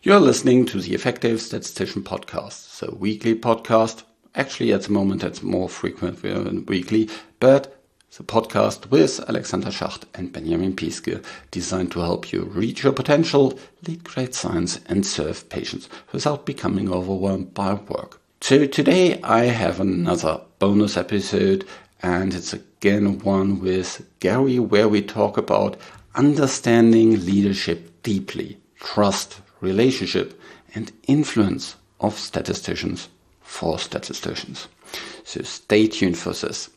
You're listening to the Effective Statistician podcast, so weekly podcast. Actually, at the moment, it's more frequent than weekly, but the podcast with Alexander Schacht and Benjamin Piske, designed to help you reach your potential, lead great science, and serve patients without becoming overwhelmed by work. So today I have another bonus episode, and it's again one with Gary, where we talk about understanding leadership deeply, trust, relationship, and influence of statisticians for statisticians. So stay tuned for this.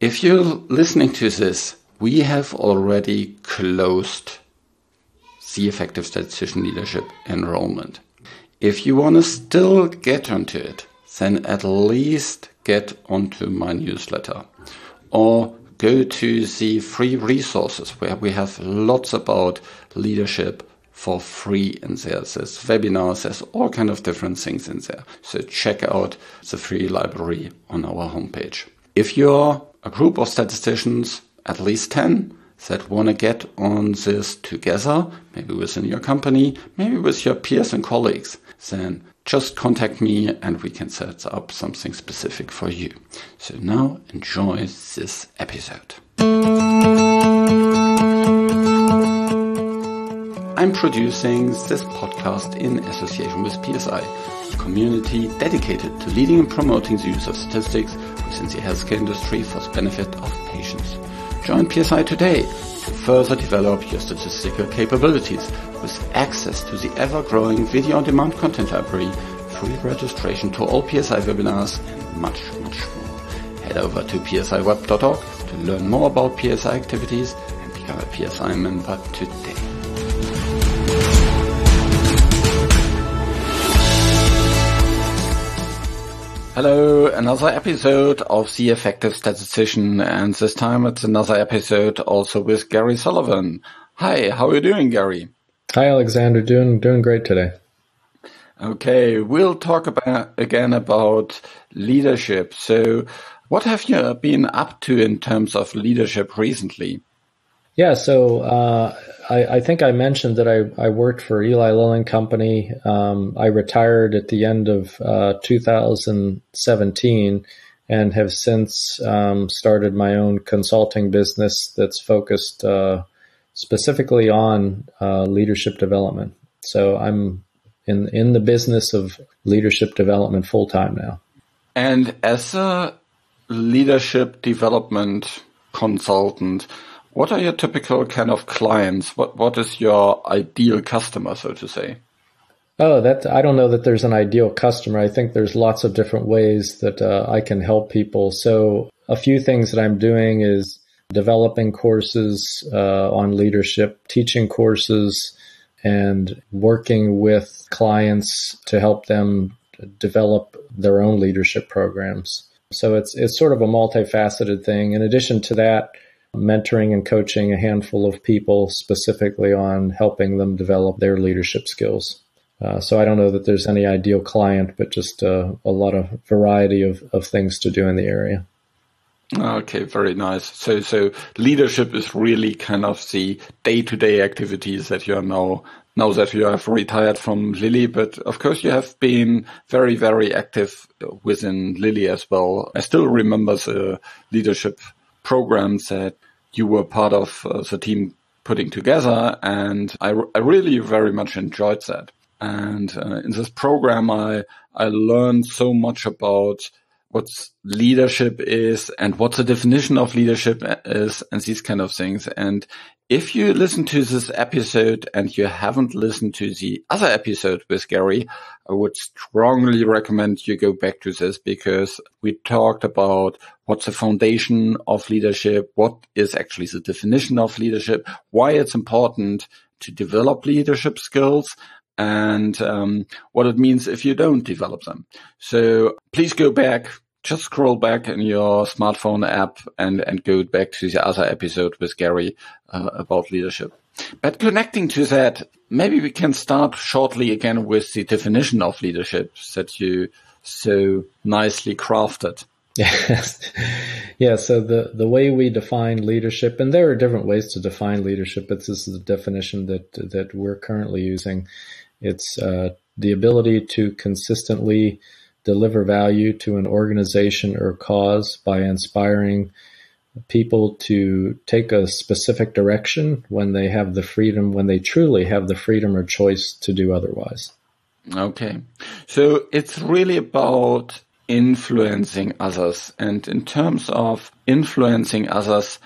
If you're listening to this, we have already closed the effective statistician leadership enrollment. If you want to still get onto it, then at least get onto my newsletter or go to the free resources where we have lots about leadership for free in there. There's webinars, there's all kind of different things in there. So check out the free library on our homepage. If you're a group of statisticians, at least 10, that want to get on this together, maybe within your company, maybe with your peers and colleagues, then just contact me and we can set up something specific for you. So now enjoy this episode. I'm producing this podcast in association with PSI, a community dedicated to leading and promoting the use of statistics within the healthcare industry for the benefit of patients. Join PSI today to further develop your statistical capabilities with access to the ever-growing video-on-demand content library, free registration to all PSI webinars, and much, much more. Head over to psiweb.org to learn more about PSI activities and become a PSI member today. Hello, another episode of The Effective Statistician, and this time it's another episode also with Gary Sullivan. Hi, how are you doing, Gary? Hi, Alexander. Doing doing great today. Okay, we'll talk about again about leadership. So, what have you been up to in terms of leadership recently? Yeah, so uh, I, I, think I mentioned that I, I worked for Eli Lilly and Company. Um, I retired at the end of uh, 2017 and have since um, started my own consulting business that's focused uh, specifically on uh, leadership development. So I'm in in the business of leadership development full time now. And as a leadership development consultant, what are your typical kind of clients? What what is your ideal customer, so to say? Oh, that I don't know that there's an ideal customer. I think there's lots of different ways that uh, I can help people. So a few things that I'm doing is developing courses uh, on leadership, teaching courses, and working with clients to help them develop their own leadership programs. So it's it's sort of a multifaceted thing. In addition to that mentoring and coaching a handful of people specifically on helping them develop their leadership skills. Uh, so I don't know that there's any ideal client, but just uh, a lot of variety of, of things to do in the area. Okay, very nice. So, so leadership is really kind of the day-to-day activities that you are now, now that you have retired from Lilly, but of course you have been very, very active within Lilly as well. I still remember the leadership programs that you were part of uh, the team putting together. And I, I really very much enjoyed that. And uh, in this program, I, I learned so much about what leadership is and what the definition of leadership is and these kind of things. And if you listen to this episode and you haven't listened to the other episode with Gary, I would strongly recommend you go back to this because we talked about what's the foundation of leadership, what is actually the definition of leadership, why it's important to develop leadership skills, and um, what it means if you don't develop them. So please go back, just scroll back in your smartphone app and, and go back to the other episode with Gary uh, about leadership. But connecting to that, maybe we can start shortly again with the definition of leadership that you so nicely crafted. Yes. yeah. So the, the way we define leadership, and there are different ways to define leadership, but this is the definition that, that we're currently using It's uh, the ability to consistently deliver value to an organization or cause by inspiring people to take a specific direction when they have the freedom, when they truly have the freedom or choice to do otherwise. Okay. So it's really about influencing others. And in terms of influencing others,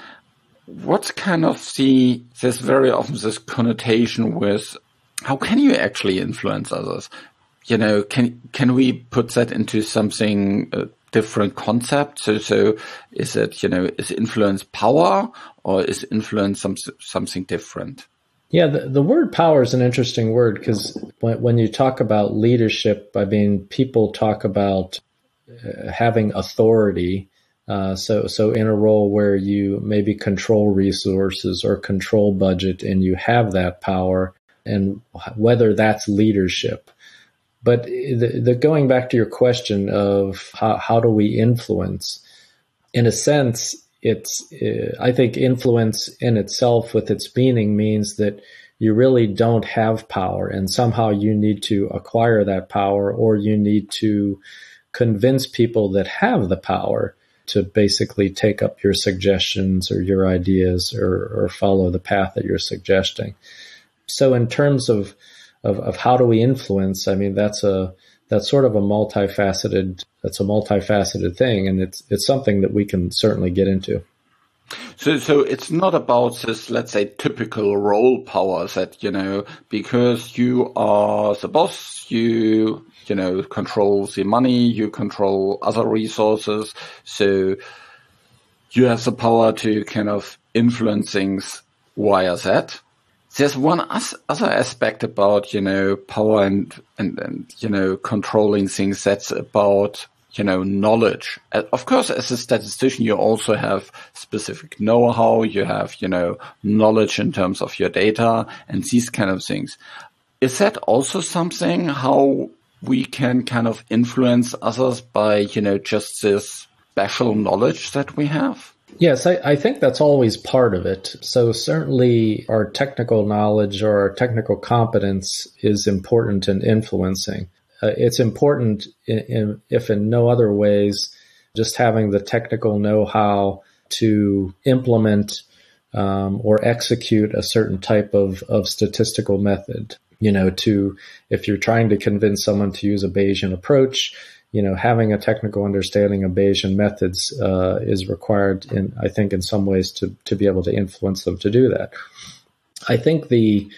what's kind of the, there's very often this connotation with how can you actually influence others? You know, can, can we put that into something, uh, different concept? So, so is it, you know, is influence power or is influence some, something different? Yeah, the, the word power is an interesting word because when, when you talk about leadership, I mean, people talk about uh, having authority. Uh, so, so in a role where you maybe control resources or control budget and you have that power and whether that's leadership. But the, the going back to your question of how, how do we influence, in a sense, it's uh, I think influence in itself with its meaning means that you really don't have power and somehow you need to acquire that power or you need to convince people that have the power to basically take up your suggestions or your ideas or, or follow the path that you're suggesting. So in terms of, of, of how do we influence, I mean that's a that's sort of a multifaceted that's a multifaceted thing and it's it's something that we can certainly get into. So so it's not about this let's say typical role power that you know because you are the boss you you know control the money you control other resources so you have the power to kind of influence things via that there's one other aspect about, you know, power and, and, and, you know, controlling things that's about, you know, knowledge. Of course, as a statistician, you also have specific know-how. You have, you know, knowledge in terms of your data and these kind of things. Is that also something how we can kind of influence others by, you know, just this special knowledge that we have? Yes, I, I, think that's always part of it. So certainly our technical knowledge or our technical competence is important in influencing. Uh, it's important in, in, if in no other ways, just having the technical know-how to implement um, or execute a certain type of, of statistical method. You know, to if you're trying to convince someone to use a Bayesian approach, you know, having a technical understanding of Bayesian methods uh, is required in, I think, in some ways to to be able to influence them to do that. I think the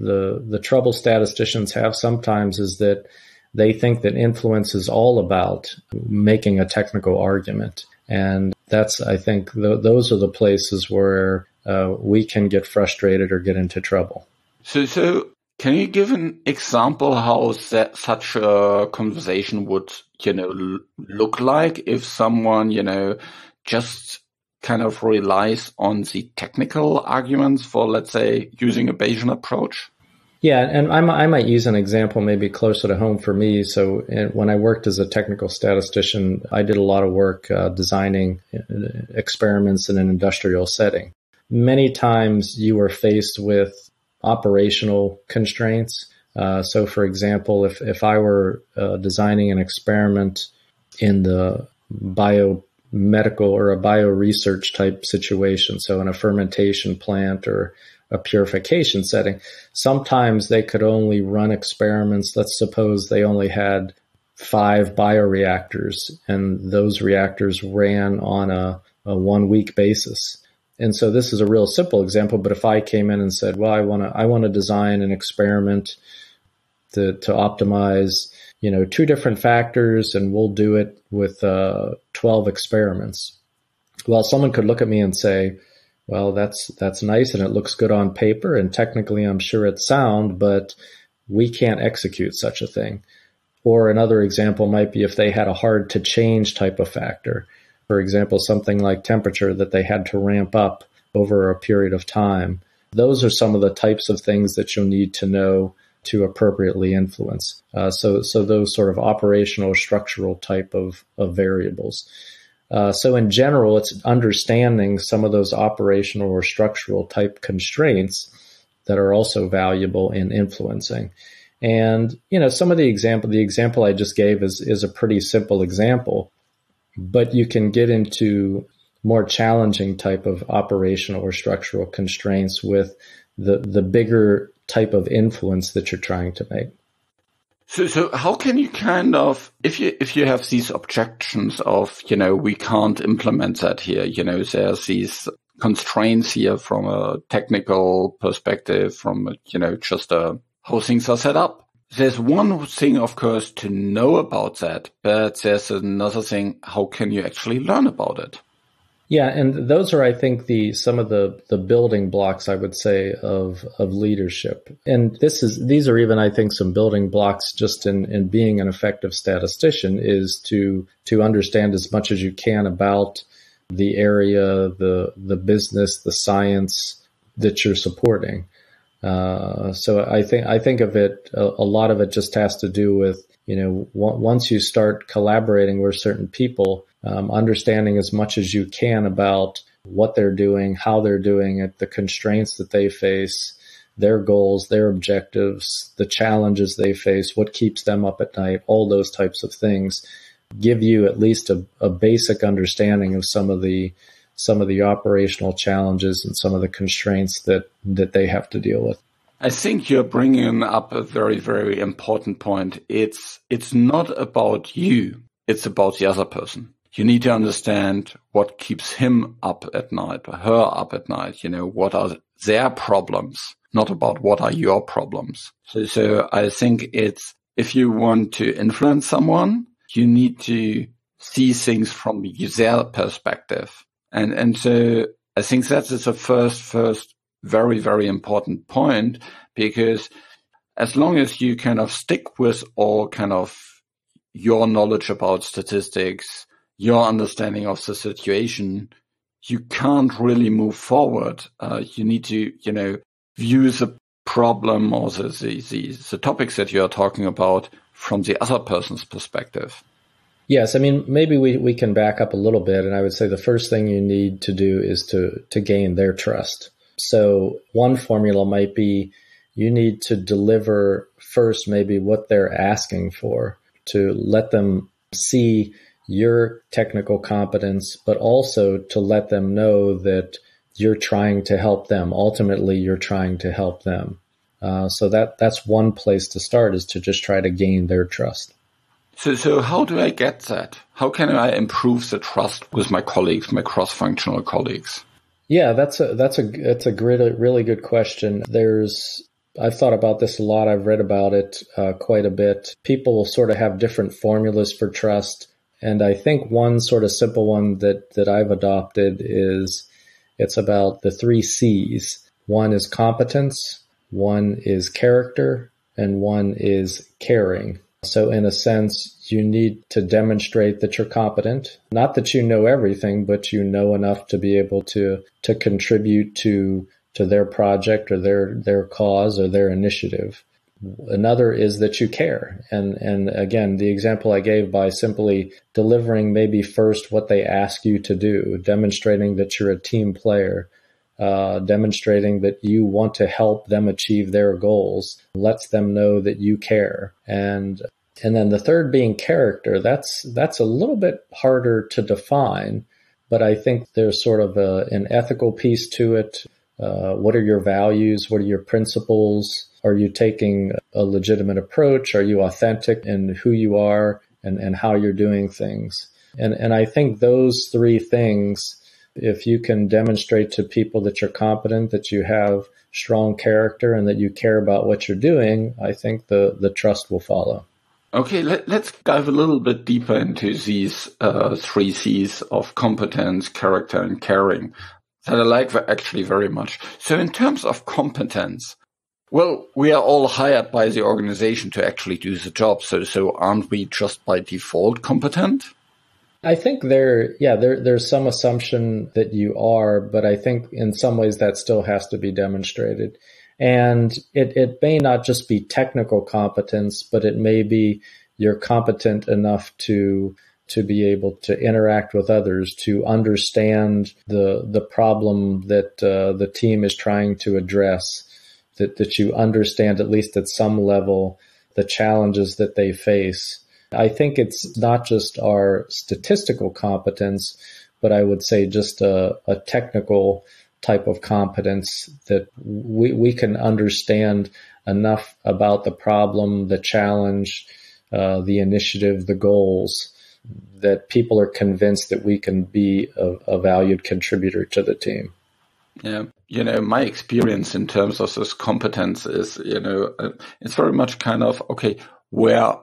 the the trouble statisticians have sometimes is that they think that influence is all about making a technical argument, and that's I think th- those are the places where uh, we can get frustrated or get into trouble. So, so can you give an example how such a conversation would, you know, look like if someone, you know, just kind of relies on the technical arguments for, let's say, using a Bayesian approach? Yeah, and I, I might use an example maybe closer to home for me. So when I worked as a technical statistician, I did a lot of work uh, designing uh, experiments in an industrial setting. Many times you are faced with operational constraints. Uh, so, for example, if, if I were uh, designing an experiment in the biomedical or a bio research type situation, so in a fermentation plant or a purification setting, sometimes they could only run experiments. Let's suppose they only had five bioreactors and those reactors ran on a, a one week basis. And so this is a real simple example, but if I came in and said, well, I want to, I want to design an experiment to, to optimize, you know, two different factors and we'll do it with uh, 12 experiments. Well, someone could look at me and say, well, that's, that's nice and it looks good on paper and technically I'm sure it's sound, but we can't execute such a thing. Or another example might be if they had a hard to change type of factor for example, something like temperature that they had to ramp up over a period of time. Those are some of the types of things that you'll need to know to appropriately influence. Uh, so, so those sort of operational, structural type of, of variables. Uh, so in general, it's understanding some of those operational or structural type constraints that are also valuable in influencing. And, you know, some of the example, the example I just gave is, is a pretty simple example, but you can get into more challenging type of operational or structural constraints with the, the bigger type of influence that you're trying to make. So, so how can you kind of, if you, if you have these objections of, you know, we can't implement that here, you know, there's these constraints here from a technical perspective, from, you know, just a how things are set up. There's one thing, of course, to know about that, but there's another thing. How can you actually learn about it? Yeah, and those are, I think, the some of the the building blocks I would say of of leadership. And this is these are even, I think, some building blocks just in in being an effective statistician is to to understand as much as you can about the area, the the business, the science that you're supporting. Uh, so I think I think of it a, a, lot of it just has to do with you know w- once you start collaborating with certain people, um, understanding as much as you can about what they're doing, how they're doing it, the constraints that they face, their goals, their objectives, the challenges they face, what keeps them up at night, all those types of things give you at least a, a basic understanding of some of the some of the operational challenges and some of the constraints that, that they have to deal with. I think you're bringing up a very, very important point. It's, it's not about you. It's about the other person. You need to understand what keeps him up at night or her up at night. You know, what are their problems, not about what are your problems. So, so I think it's, if you want to influence someone, you need to see things from their perspective and, and so I think that is the first, first very, very important point because as long as you kind of stick with all kind of your knowledge about statistics, your understanding of the situation, you can't really move forward. Uh, you need to, you know, view the problem or the, the, the, the topics that you're talking about from the other person's perspective. Yes, I mean maybe we, we can back up a little bit and I would say the first thing you need to do is to to gain their trust. So one formula might be you need to deliver first maybe what they're asking for to let them see your technical competence, but also to let them know that you're trying to help them. Ultimately, you're trying to help them. Uh, so that that's one place to start is to just try to gain their trust. So, so how do I get that? How can I improve the trust with my colleagues, my cross-functional colleagues? Yeah, that's a that's a that's a great, really good question. There's I've thought about this a lot. I've read about it uh, quite a bit. People will sort of have different formulas for trust, and I think one sort of simple one that that I've adopted is it's about the three C's. One is competence, one is character, and one is caring. So, in a sense, you need to demonstrate that you're competent. Not that you know everything, but you know enough to be able to to contribute to to their project or their their cause or their initiative. Another is that you care. And and again, the example I gave by simply delivering maybe first what they ask you to do, demonstrating that you're a team player, uh, demonstrating that you want to help them achieve their goals lets them know that you care. And and then the third being character. That's that's a little bit harder to define, but I think there's sort of a, an ethical piece to it. Uh, what are your values? What are your principles? Are you taking a legitimate approach? Are you authentic in who you are and, and how you're doing things? And and I think those three things, if you can demonstrate to people that you're competent, that you have strong character, and that you care about what you're doing, I think the the trust will follow. Okay, let, us dive a little bit deeper into these uh, three C's of competence, character, and caring that I like actually very much. So in terms of competence, well, we are all hired by the organization to actually do the job. So, so aren't we just by default competent? I think there, yeah, there, there's some assumption that you are, but I think in some ways that still has to be demonstrated. And it, it may not just be technical competence, but it may be you're competent enough to to be able to interact with others, to understand the the problem that uh, the team is trying to address, that that you understand at least at some level the challenges that they face. I think it's not just our statistical competence, but I would say just a, a technical type of competence that we, we can understand enough about the problem, the challenge, uh, the initiative, the goals that people are convinced that we can be a, a valued contributor to the team. Yeah, you know, my experience in terms of this competence is, you know, uh, it's very much kind of okay. Where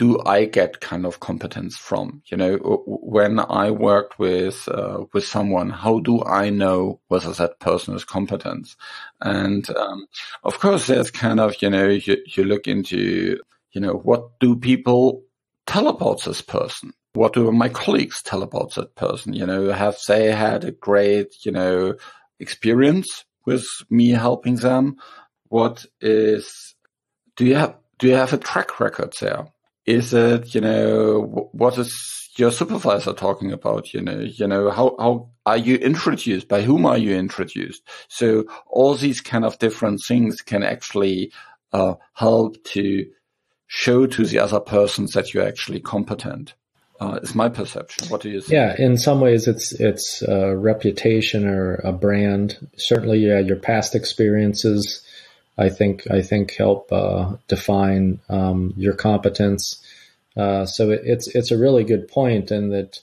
do I get kind of competence from? You know, when I work with uh, with someone, how do I know whether that person is competent? And um, of course, there's kind of you know you, you look into you know what do people tell about this person? What do my colleagues tell about that person? You know, have they had a great you know experience with me helping them? What is, do you have, do you have a track record there? Is it, you know, what is your supervisor talking about? You know, you know, how, how are you introduced? By whom are you introduced? So all these kind of different things can actually, uh, help to show to the other persons that you're actually competent uh, is my perception. What do you think? Yeah, in some ways, it's it's a reputation or a brand. Certainly, yeah, your past experiences, I think, I think help uh, define um, your competence. Uh, so it, it's it's a really good point, in that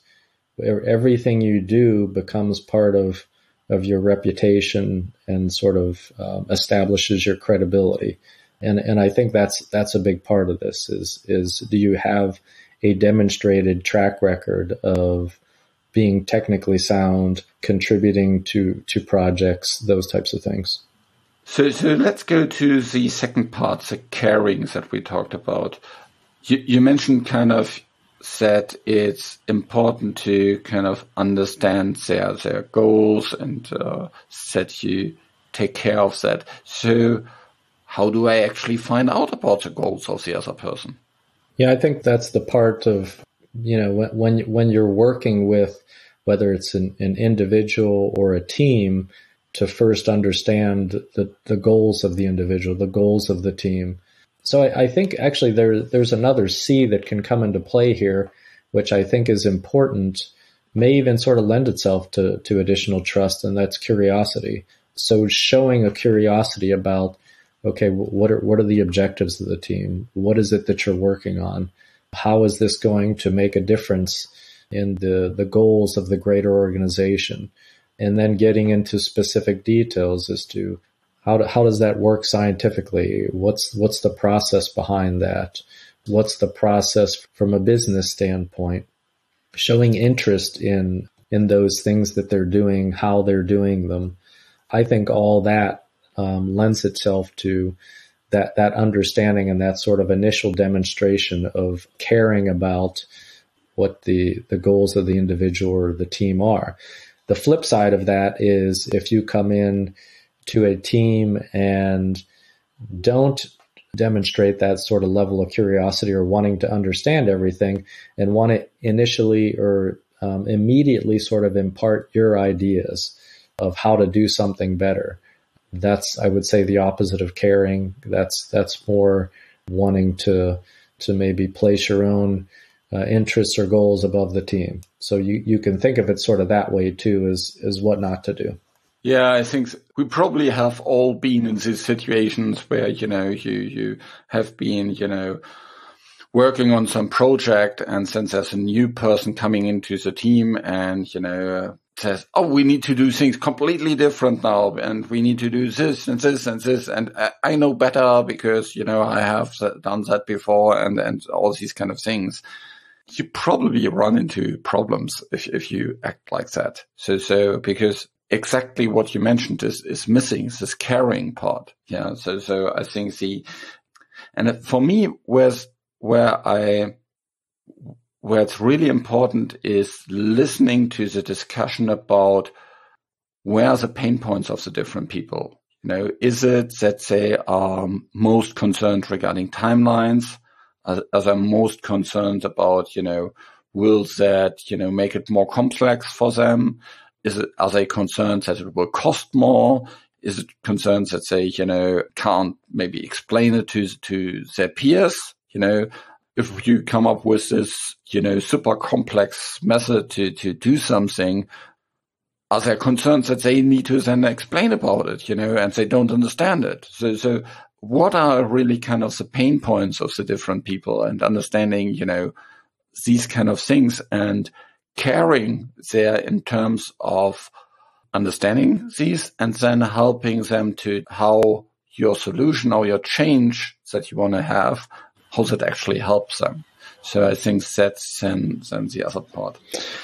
everything you do becomes part of of your reputation and sort of um, establishes your credibility. And and I think that's that's a big part of this. Is is do you have a demonstrated track record of being technically sound, contributing to to projects, those types of things. So, so let's go to the second part, the caring that we talked about. You, you mentioned kind of that it's important to kind of understand their their goals and uh, that you take care of that. So, how do I actually find out about the goals of the other person? Yeah, I think that's the part of you know when when you're working with whether it's an, an individual or a team to first understand the, the goals of the individual, the goals of the team. So I, I think actually there there's another C that can come into play here, which I think is important, may even sort of lend itself to to additional trust, and that's curiosity. So showing a curiosity about okay, what are what are the objectives of the team? What is it that you're working on? How is this going to make a difference in the the goals of the greater organization? And then getting into specific details as to how do, how does that work scientifically? What's what's the process behind that? What's the process from a business standpoint? Showing interest in in those things that they're doing, how they're doing them. I think all that um, lends itself to that that understanding and that sort of initial demonstration of caring about what the the goals of the individual or the team are. The flip side of that is if you come in to a team and don't demonstrate that sort of level of curiosity or wanting to understand everything and want to initially or um, immediately sort of impart your ideas of how to do something better that's I would say the opposite of caring. That's that's more wanting to to maybe place your own uh, interests or goals above the team. So you you can think of it sort of that way too, is as what not to do. Yeah, I think we probably have all been in these situations where you know you you have been you know working on some project and since there's a new person coming into the team and you know says, "Oh, we need to do things completely different now, and we need to do this and this and this." And I know better because you know I have done that before, and and all these kind of things. You probably run into problems if if you act like that. So so because exactly what you mentioned is is missing this caring part. Yeah. So so I think the and for me where's where I where it's really important is listening to the discussion about where are the pain points of the different people. You know, is it that they are most concerned regarding timelines? Are they most concerned about, you know, will that, you know, make it more complex for them? Is it, are they concerned that it will cost more? Is it concerns that they, you know, can't maybe explain it to, to their peers? You know, if you come up with this, you know, super complex method to, to do something, are there concerns that they need to then explain about it, you know, and they don't understand it? So, so what are really kind of the pain points of the different people and understanding, you know, these kind of things and caring there in terms of understanding these and then helping them to how your solution or your change that you want to have, how that actually helps them. So I think that's then, then the other part.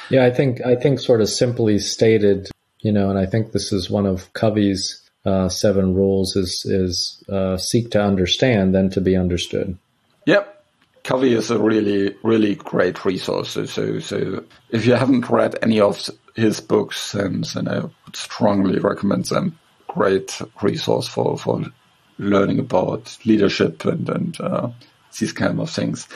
Yeah, I think I think sort of simply stated, you know, and I think this is one of Covey's uh, seven rules is is uh, seek to understand, then to be understood. Yep. Covey is a really, really great resource. So, so, so if you haven't read any of his books, then, then I would strongly recommend them. Great resource for, for learning about leadership and, and uh, these kind of things.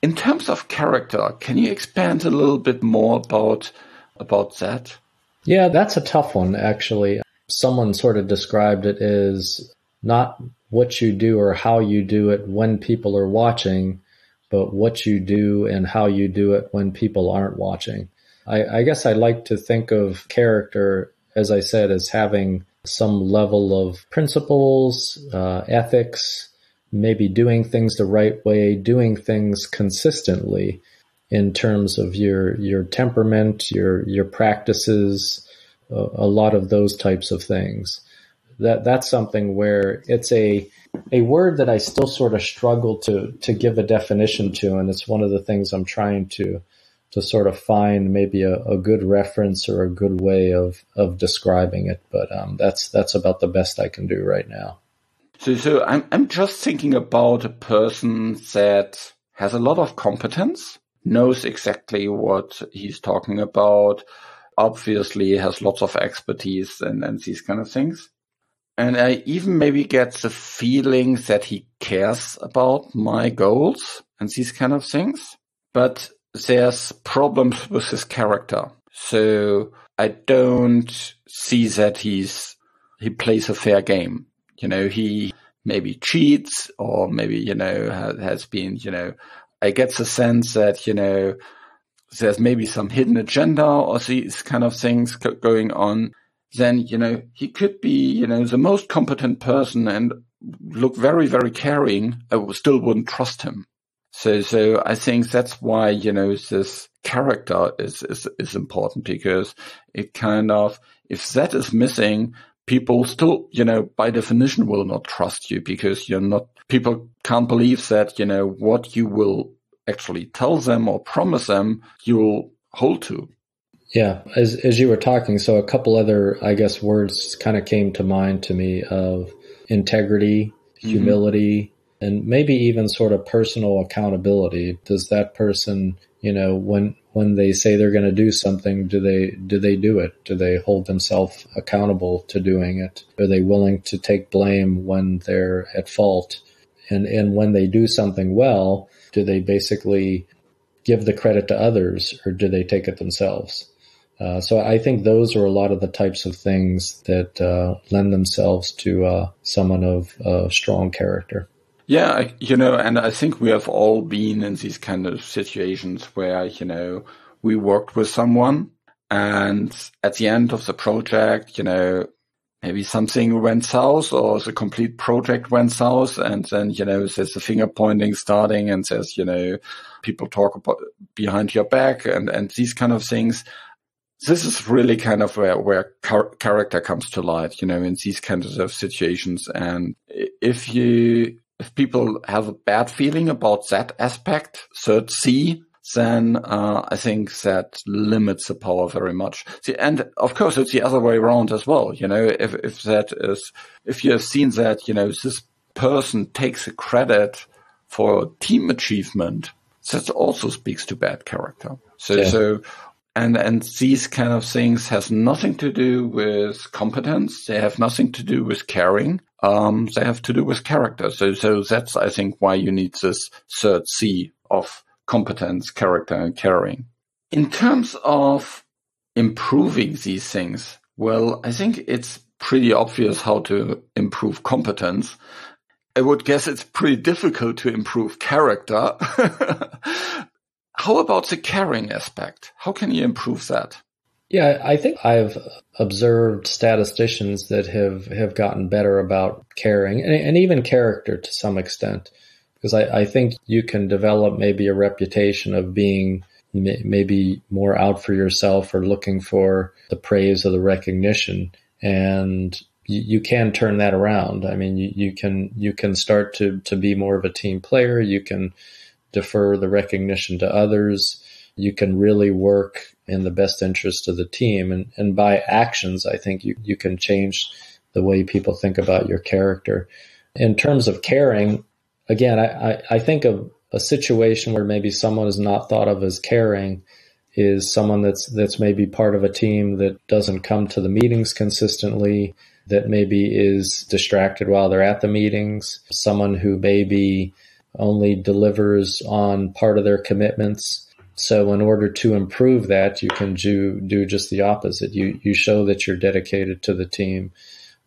In terms of character, can you expand a little bit more about about that? Yeah, that's a tough one actually. Someone sort of described it as not what you do or how you do it when people are watching, but what you do and how you do it when people aren't watching. I, I guess I like to think of character, as I said, as having some level of principles, uh, ethics, maybe doing things the right way, doing things consistently in terms of your your temperament, your your practices, a lot of those types of things. That that's something where it's a a word that I still sort of struggle to to give a definition to, and it's one of the things I'm trying to to sort of find maybe a, a good reference or a good way of of describing it. But um, that's that's about the best I can do right now. So, so I'm, I'm just thinking about a person that has a lot of competence, knows exactly what he's talking about, obviously has lots of expertise and, and these kind of things. And I even maybe get the feeling that he cares about my goals and these kind of things. But there's problems with his character. So I don't see that he's, he plays a fair game you know, he maybe cheats or maybe, you know, has, has been, you know, I get the sense that, you know, there's maybe some hidden agenda or these kind of things going on, then, you know, he could be, you know, the most competent person and look very, very caring. I still wouldn't trust him. So, so I think that's why, you know, this character is, is, is important because it kind of, if that is missing, people still, you know, by definition will not trust you because you're not, people can't believe that, you know, what you will actually tell them or promise them, you'll hold to. Yeah, as as you were talking, so a couple other, I guess, words kind of came to mind to me of integrity, mm-hmm. humility, mm-hmm. and maybe even sort of personal accountability. Does that person, you know, when when they say they're going to do something, do they do they do it? Do they hold themselves accountable to doing it? Are they willing to take blame when they're at fault? And and when they do something well, do they basically give the credit to others, or do they take it themselves? Uh, so I think those are a lot of the types of things that uh, lend themselves to uh, someone of uh, strong character. Yeah, you know, and I think we have all been in these kind of situations where, you know, we worked with someone and at the end of the project, you know, maybe something went south or the complete project went south and then, you know, there's the finger pointing starting and says, you know, people talk about behind your back and, and these kind of things. This is really kind of where, where char- character comes to light, you know, in these kinds of situations. And if you if people have a bad feeling about that aspect, third C, then uh, I think that limits the power very much. See, and of course, it's the other way around as well. You know, if if that is, if you have seen that, you know, this person takes the credit for team achievement, that also speaks to bad character. So, yeah. so and and these kind of things has nothing to do with competence. They have nothing to do with caring. Um, they have to do with character. So so that's I think why you need this third C of competence, character, and caring. In terms of improving these things, well, I think it's pretty obvious how to improve competence. I would guess it's pretty difficult to improve character. How about the caring aspect? How can you improve that? Yeah, I think I've observed statisticians that have, have gotten better about caring and, and even character to some extent. Because I, I think you can develop maybe a reputation of being maybe more out for yourself or looking for the praise or the recognition. And you, you can turn that around. I mean, you, you can, you can start to, to be more of a team player. You can defer the recognition to others. You can really work in the best interest of the team. And, and by actions, I think you, you can change the way people think about your character. In terms of caring, again, I, I, I think of a situation where maybe someone is not thought of as caring is someone that's that's maybe part of a team that doesn't come to the meetings consistently, that maybe is distracted while they're at the meetings, someone who maybe only delivers on part of their commitments. So in order to improve that, you can do, do just the opposite. You, you show that you're dedicated to the team.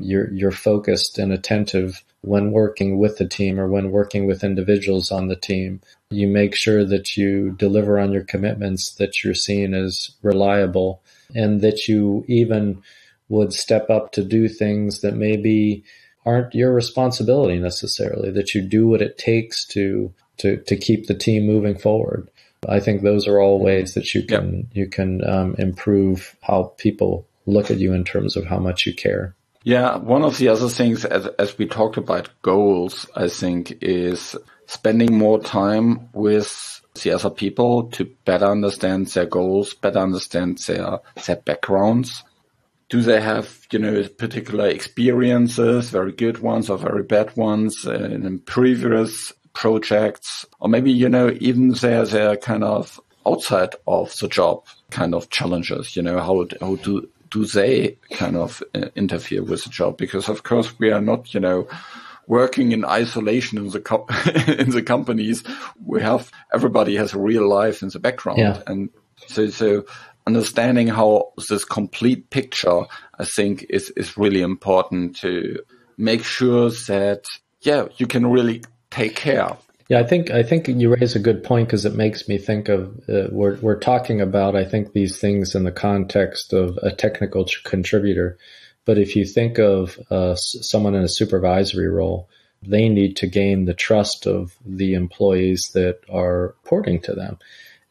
You're, you're focused and attentive when working with the team or when working with individuals on the team. You make sure that you deliver on your commitments, that you're seen as reliable, and that you even would step up to do things that maybe aren't your responsibility necessarily, that you do what it takes to to, to keep the team moving forward. I think those are all ways that you can yep. you can um, improve how people look at you in terms of how much you care. Yeah, one of the other things, as, as we talked about goals, I think is spending more time with the other people to better understand their goals, better understand their, their backgrounds. Do they have, you know, particular experiences, very good ones or very bad ones uh, in previous projects? Or maybe, you know, even they're, they're kind of outside of the job kind of challenges, you know, how, how do, do they kind of uh, interfere with the job? Because of course we are not, you know, working in isolation in the co- in the companies. We have everybody has a real life in the background, yeah. and so so understanding how this complete picture, I think, is is really important to make sure that yeah you can really take care yeah, I think I think you raise a good point because it makes me think of uh, we're we're talking about I think these things in the context of a technical contributor, but if you think of uh, someone in a supervisory role, they need to gain the trust of the employees that are reporting to them,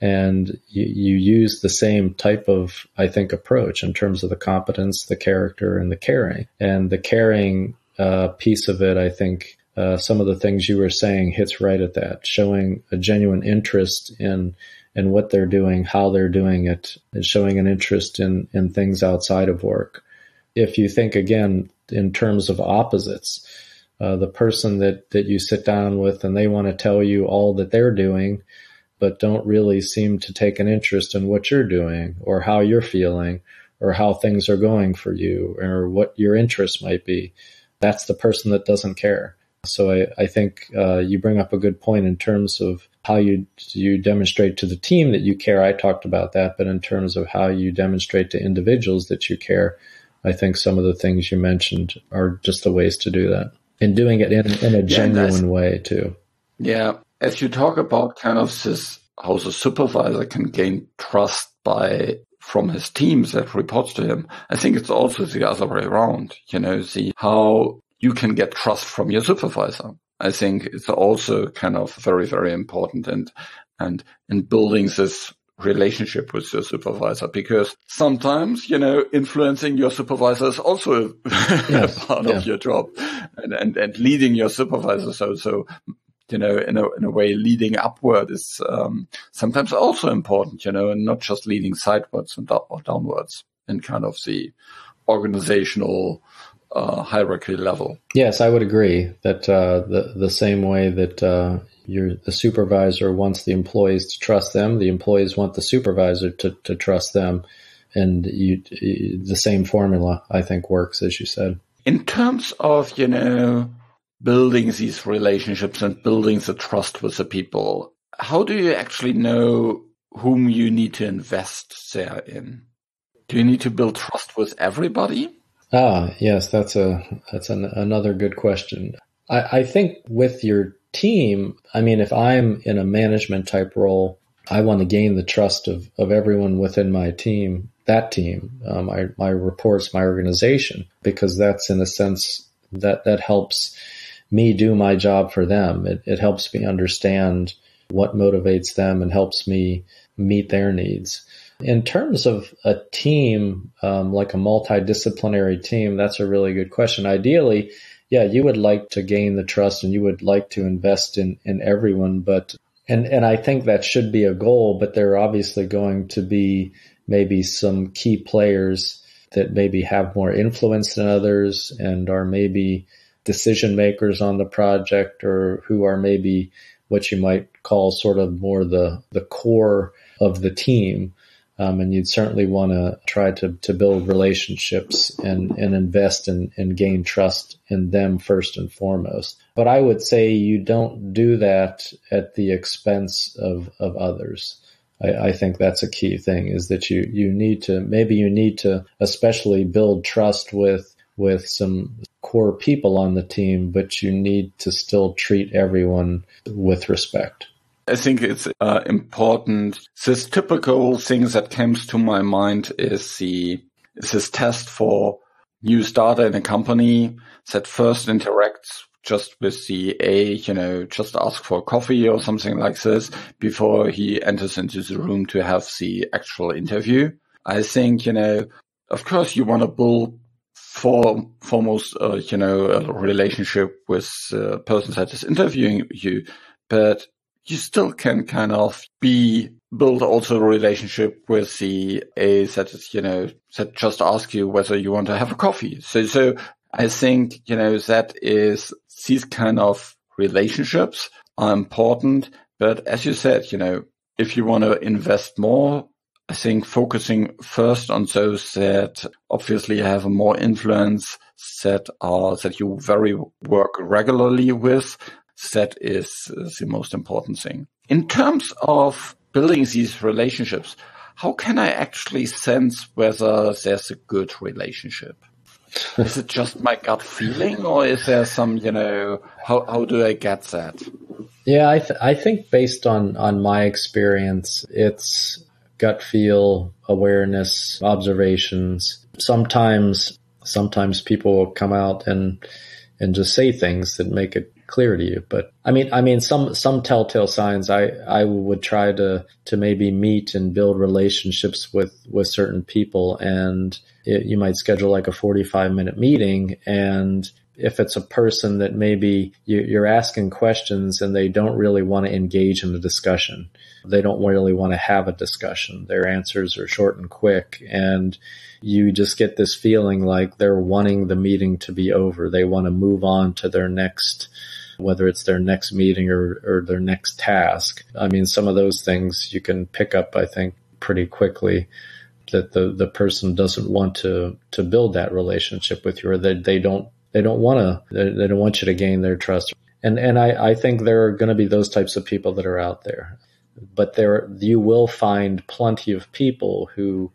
and you, you use the same type of I think approach in terms of the competence, the character, and the caring, and the caring uh, piece of it I think uh, some of the things you were saying hits right at that, showing a genuine interest in in what they're doing, how they're doing it, and showing an interest in in things outside of work. If you think again in terms of opposites, uh, the person that that you sit down with and they want to tell you all that they're doing, but don't really seem to take an interest in what you're doing or how you're feeling or how things are going for you or what your interests might be. That's the person that doesn't care. So I, I think uh, you bring up a good point in terms of how you you demonstrate to the team that you care. I talked about that, but in terms of how you demonstrate to individuals that you care, I think some of the things you mentioned are just the ways to do that, and doing it in, in a genuine yeah, way too. Yeah, as you talk about kind of this, how the supervisor can gain trust by from his teams that reports to him. I think it's also the other way around. You know, see how you can get trust from your supervisor. I think it's also kind of very, very important and, and in building this relationship with your supervisor because sometimes, you know, influencing your supervisor is also yes, part yeah. of your job and, and, and leading your supervisor. So, so, you know, in a, in a way, leading upward is, um, sometimes also important, you know, and not just leading sidewards and or downwards in kind of the organizational, uh, hierarchy level. Yes, I would agree that uh, the the same way that uh, you the supervisor wants the employees to trust them, the employees want the supervisor to, to trust them, and you, you, the same formula I think works as you said. In terms of you know building these relationships and building the trust with the people, how do you actually know whom you need to invest there in? Do you need to build trust with everybody? Ah, yes, that's a that's an, another good question. I, I think with your team, I mean, if I'm in a management type role, I want to gain the trust of, of everyone within my team, that team, uh, my, my reports, my organization, because that's in a sense that, that helps me do my job for them. It, it helps me understand what motivates them and helps me meet their needs. In terms of a team, um, like a multidisciplinary team, that's a really good question. Ideally, yeah, you would like to gain the trust and you would like to invest in, in everyone, but and and I think that should be a goal, but there are obviously going to be maybe some key players that maybe have more influence than others and are maybe decision makers on the project or who are maybe what you might call sort of more the the core of the team um, and you'd certainly want to try to, to build relationships and, and invest and, and gain trust in them first and foremost. But I would say you don't do that at the expense of, of others. I, I think that's a key thing is that you, you need to, maybe you need to especially build trust with, with some core people on the team, but you need to still treat everyone with respect. I think it's uh, important. This typical thing that comes to my mind is the is this test for new starter in a company that first interacts just with the A, you know, just ask for coffee or something like this before he enters into the room to have the actual interview. I think, you know, of course you want to build for foremost, uh, you know, a relationship with the person that is interviewing you, but you still can kind of be build also a relationship with the A that is, you know, that just ask you whether you want to have a coffee. So, so I think, you know, that is these kind of relationships are important. But as you said, you know, if you want to invest more, I think focusing first on those that obviously have more influence that are, that you very work regularly with that is, is the most important thing. In terms of building these relationships, how can I actually sense whether there's a good relationship? is it just my gut feeling or is there some, you know, how, how do I get that? Yeah, I, th- I think based on, on my experience, it's gut feel, awareness, observations. Sometimes, sometimes people will come out and, and just say things that make it clear to you. But I mean, I mean, some, some telltale signs I, I would try to, to maybe meet and build relationships with, with certain people. And it, you might schedule like a 45 minute meeting. And if it's a person that maybe you, you're asking questions and they don't really want to engage in the discussion, they don't really want to have a discussion. Their answers are short and quick. And you just get this feeling like they're wanting the meeting to be over. They want to move on to their next whether it's their next meeting or, or their next task. I mean, some of those things you can pick up, I think, pretty quickly that the, the person doesn't want to, to build that relationship with you or that they don't, they don't want to, they, they don't want you to gain their trust. And, and I, I think there are going to be those types of people that are out there, but there, you will find plenty of people who,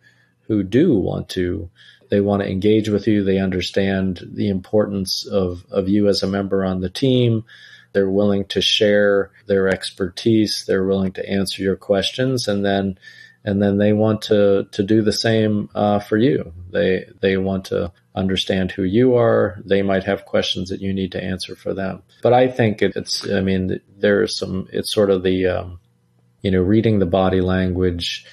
who do want to they want to engage with you. They understand the importance of, of you as a member on the team. They're willing to share their expertise. They're willing to answer your questions, and then and then they want to to do the same uh, for you. They they want to understand who you are. They might have questions that you need to answer for them. But I think it, it's. I mean, there's some. It's sort of the um, you know reading the body language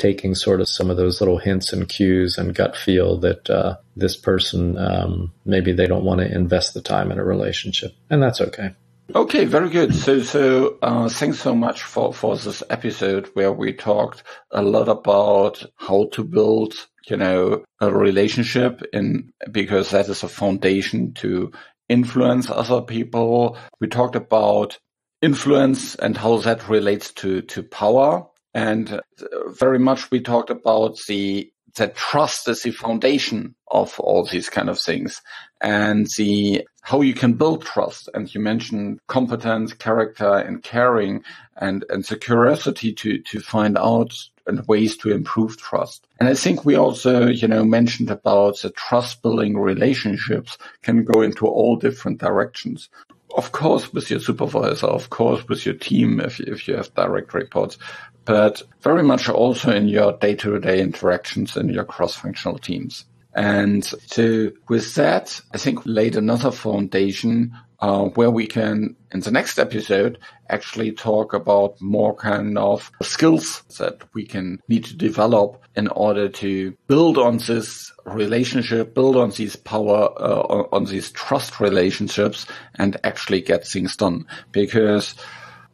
taking sort of some of those little hints and cues and gut feel that uh, this person um, maybe they don't want to invest the time in a relationship, and that's okay. Okay, very good. So, so uh, thanks so much for for this episode where we talked a lot about how to build, you know, a relationship, in because that is a foundation to influence other people. We talked about influence and how that relates to to power and uh, very much we talked about the that trust is the foundation of all these kind of things and the how you can build trust. And you mentioned competence character and caring and and the curiosity to to find out and ways to improve trust. And i think we also you know mentioned about the trust building relationships can go into all different directions of course with your supervisor, of course with your team if you, if you have direct reports, but very much also in your day-to-day interactions in your cross-functional teams. And so with that, I think laid another foundation uh, where we can, in the next episode, actually talk about more kind of skills that we can need to develop in order to build on this relationship, build on these power, uh, on, these trust relationships and actually get things done. Because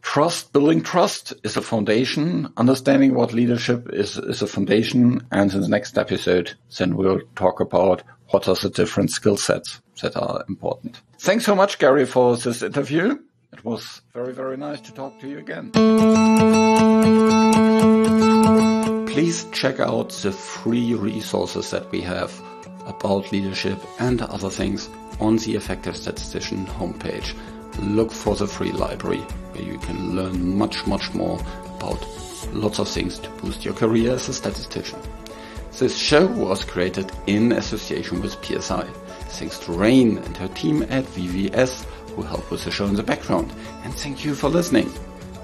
trust, building trust is a foundation. Understanding what leadership is, is a foundation. And in the next episode, then we'll talk about what are the different skill sets that are important. Thanks so much, Gary, for this interview. It was very, very nice to talk to you again. Please check out the free resources that we have about leadership and other things on the Effective Statistician homepage. Look for the free library where you can learn much, much more about lots of things to boost your career as a statistician. This show was created in association with PSI. Thanks to Reine and her team at VVS who help with the show in the background. And thank you for listening.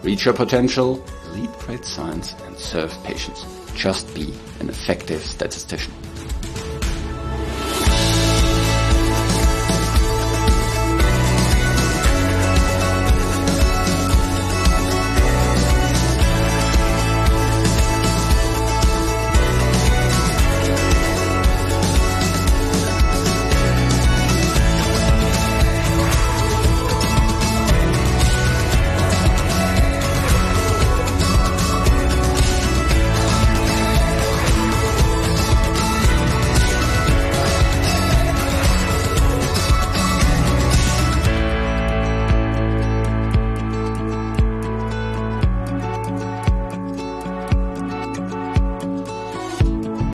Reach your potential, lead great science, and serve patients. Just be an effective statistician.